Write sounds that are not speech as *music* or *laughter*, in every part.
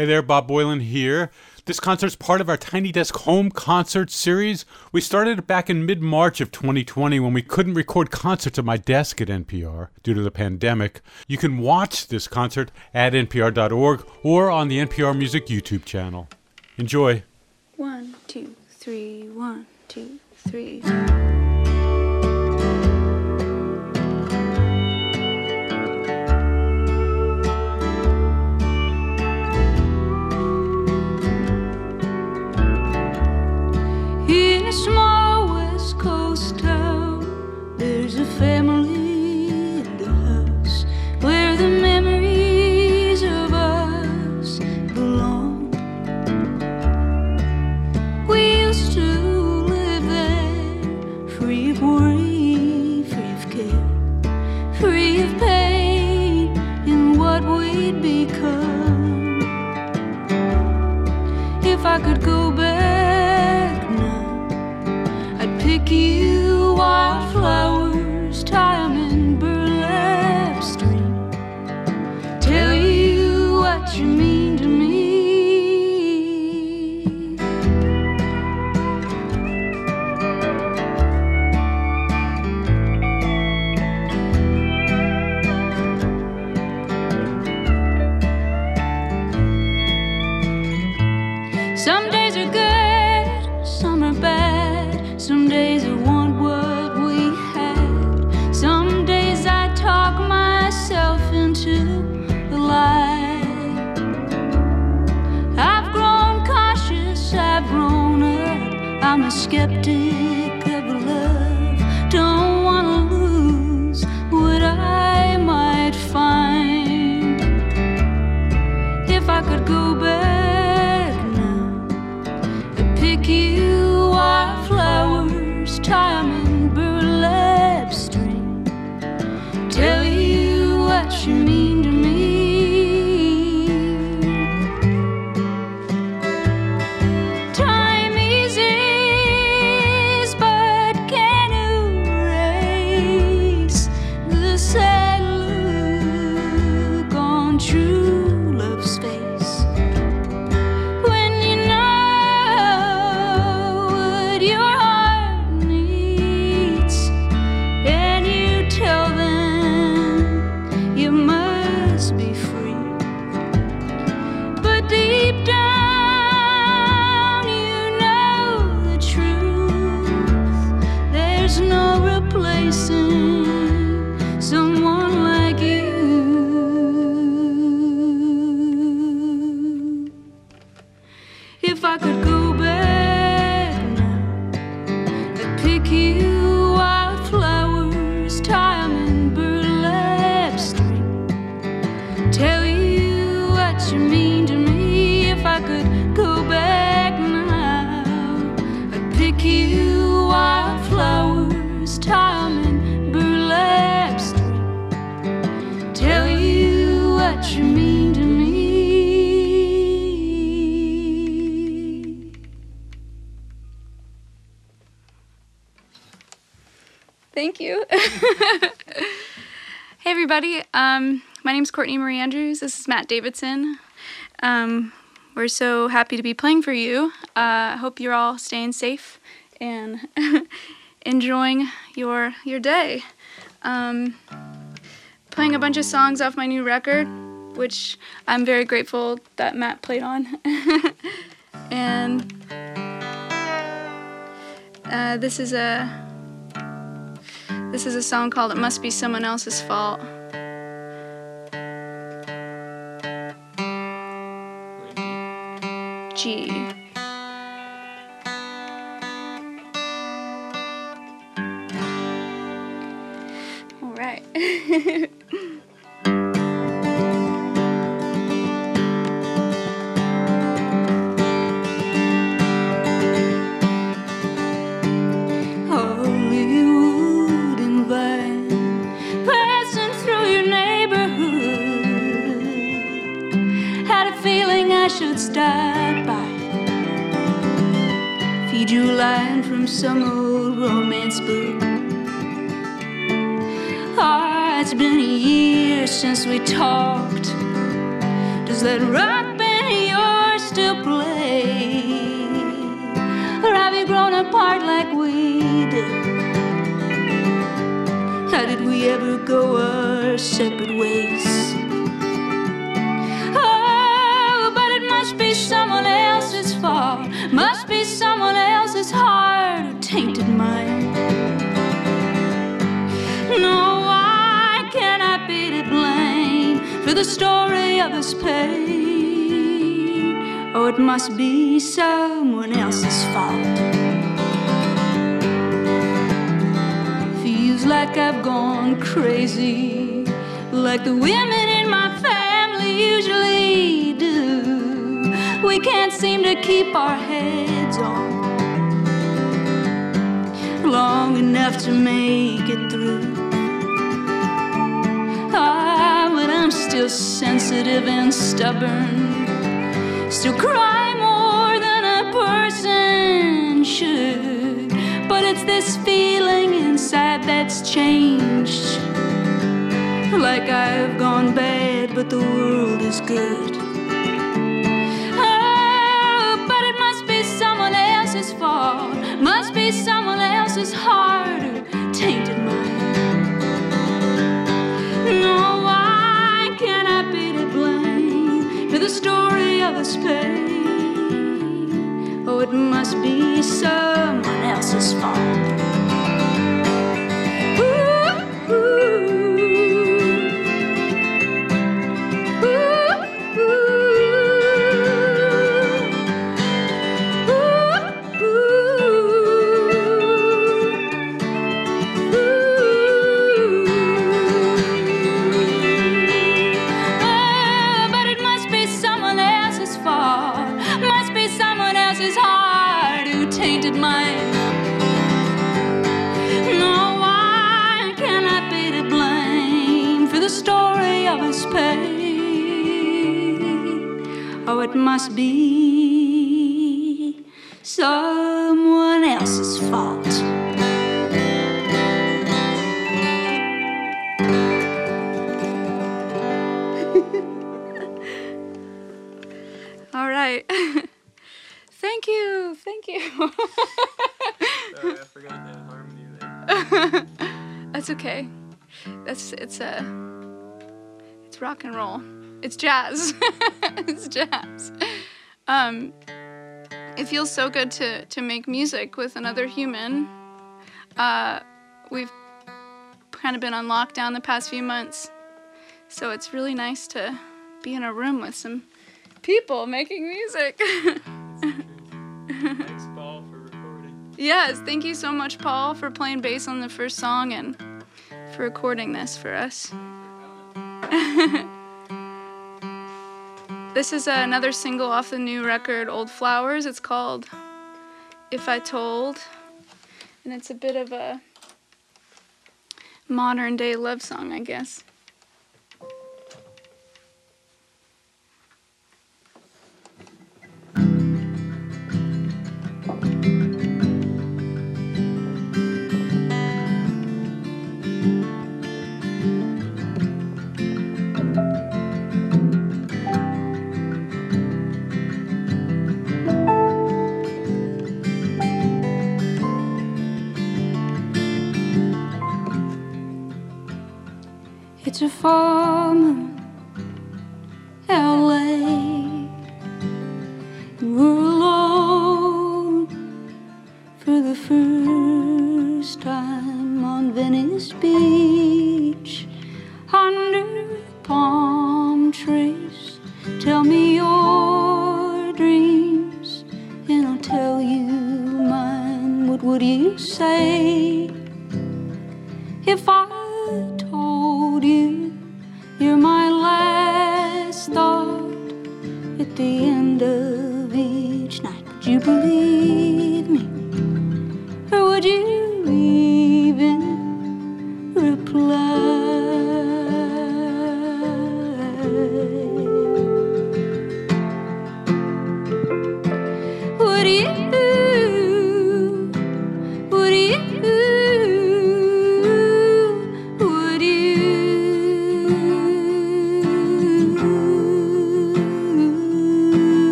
Hey there, Bob Boilen here. This concert's part of our Tiny Desk Home Concert series. We started it back in mid March of 2020 when we couldn't record concerts at my desk at NPR due to the pandemic. You can watch this concert at npr.org or on the NPR Music YouTube channel. Enjoy. One, two, three, one, two, three. Pick you wildflowers, must you. *laughs* hey, everybody. Um, my is Courtney Marie Andrews. This is Matt Davidson. Um, we're so happy to be playing for you. I uh, hope you're all staying safe and *laughs* enjoying your your day. Um, playing a bunch of songs off my new record, which I'm very grateful that Matt played on. *laughs* and uh, this is a this is a song called It Must Be Someone Else's Fault. G. All right. *laughs* it's been a year since we talked. Does that rock band of yours still play? Or have you grown apart like we did? How did we ever go our separate ways? For the story of his pain? Oh, it must be someone else's fault. Feels like I've gone crazy, like the women in my family usually do. We can't seem to keep our heads on long enough to make it through. I'm still sensitive and stubborn. Still cry more than a person should. But it's this feeling inside that's changed. Like I've gone bad, but the world is good. Oh, but it must be someone else's fault. Must be someone else's heart story of this pain? Oh, it must be someone else's fault. Tainted mine. No, I be to blame for the story of his pain? Oh, it must be someone Sorry, I forgot that harmony there. *laughs* That's okay. That's it's a it's rock and roll. It's jazz. *laughs* it's jazz. Um it feels so good to to make music with another human. Uh we've kind of been on lockdown the past few months. So it's really nice to be in a room with some people making music. *laughs* Yes, thank you so much, Paul, for playing bass on the first song and for recording this for us. *laughs* this is another single off the new record, Old Flowers. It's called If I Told, and it's a bit of a modern day love song, I guess. It's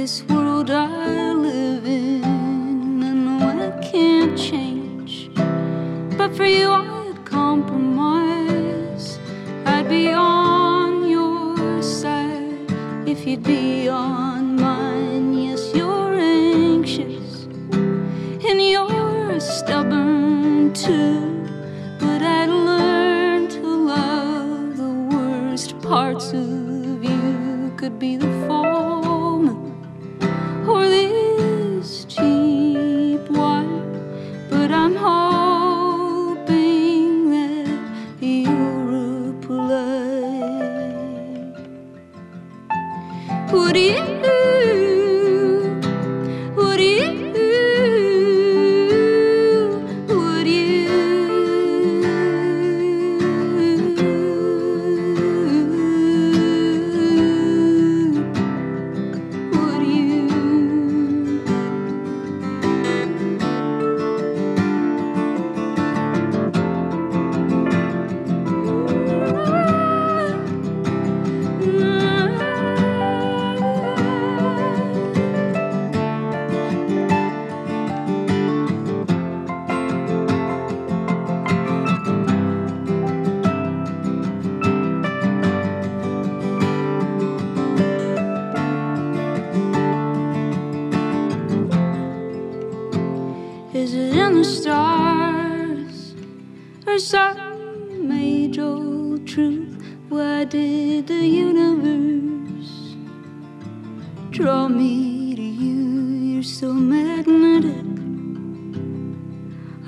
this world I live in? I know I can't change, but for you I'd compromise. I'd be on your side if you'd be on mine. Yes, you're anxious and you're stubborn too. But I'd learn to love the worst parts of you. Could be the foreman Is it in the stars or some age old truth? Why did the universe draw me to you? You're so magnetic.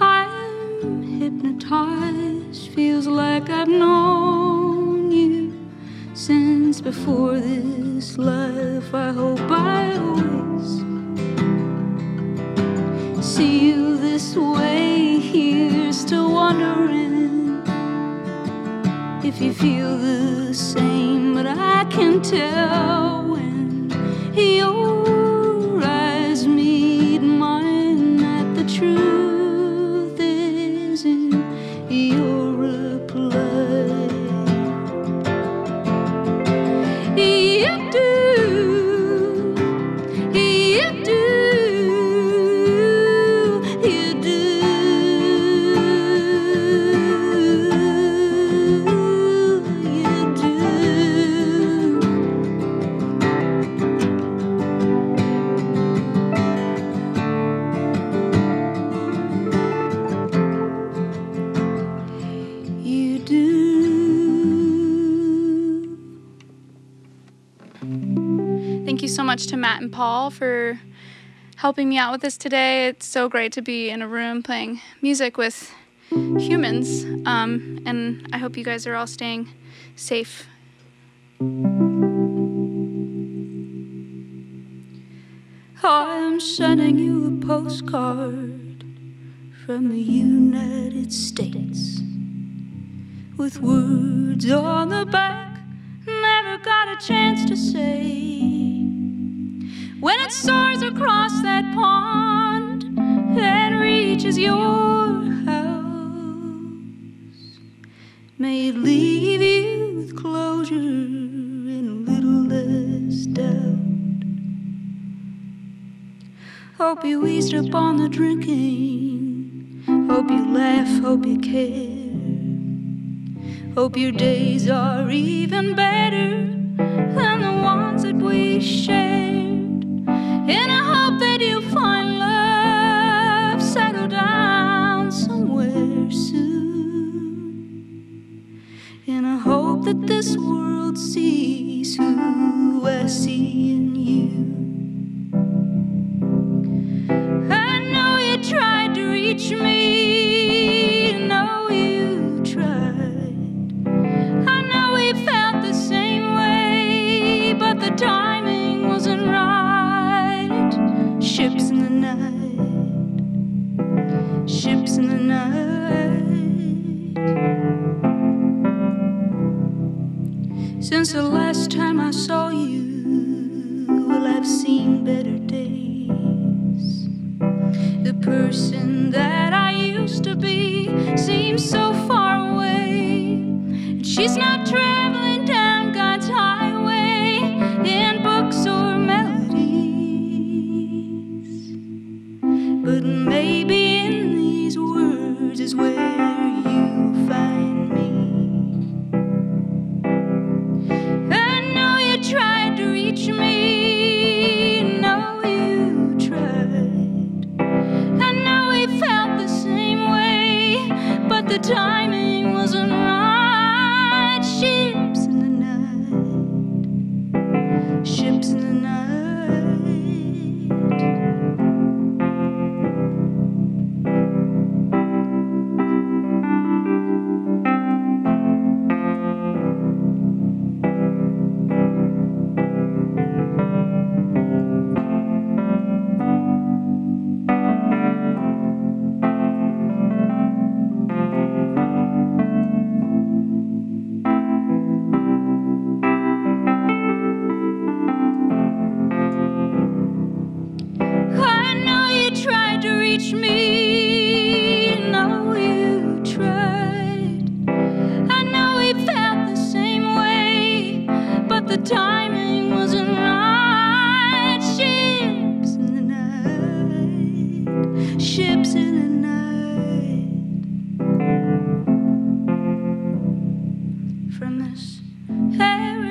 I'm hypnotized. Feels like I've known you since before this life. I hope I always see you this way. Here's to wondering if you feel the same. Much to Matt and Paul for helping me out with this today. It's so great to be in a room playing music with humans. Um, and I hope you guys are all staying safe. I'm sending you a postcard from the United States with words on the back never got a chance to say. When it soars across that pond and reaches your house, may it leave you with closure and a little less doubt. Hope you eased up on the drinking. Hope you laugh, hope you care. Hope your days are even better than the ones that we shared. And I hope that you find love settle down somewhere soon. And I hope that this world sees who I see in you. I know you tried to reach me. Person that I used to be the timing.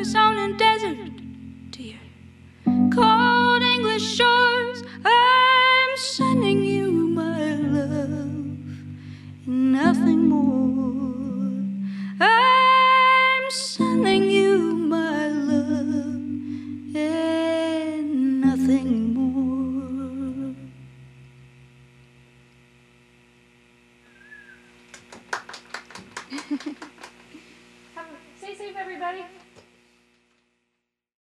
Arizona desert to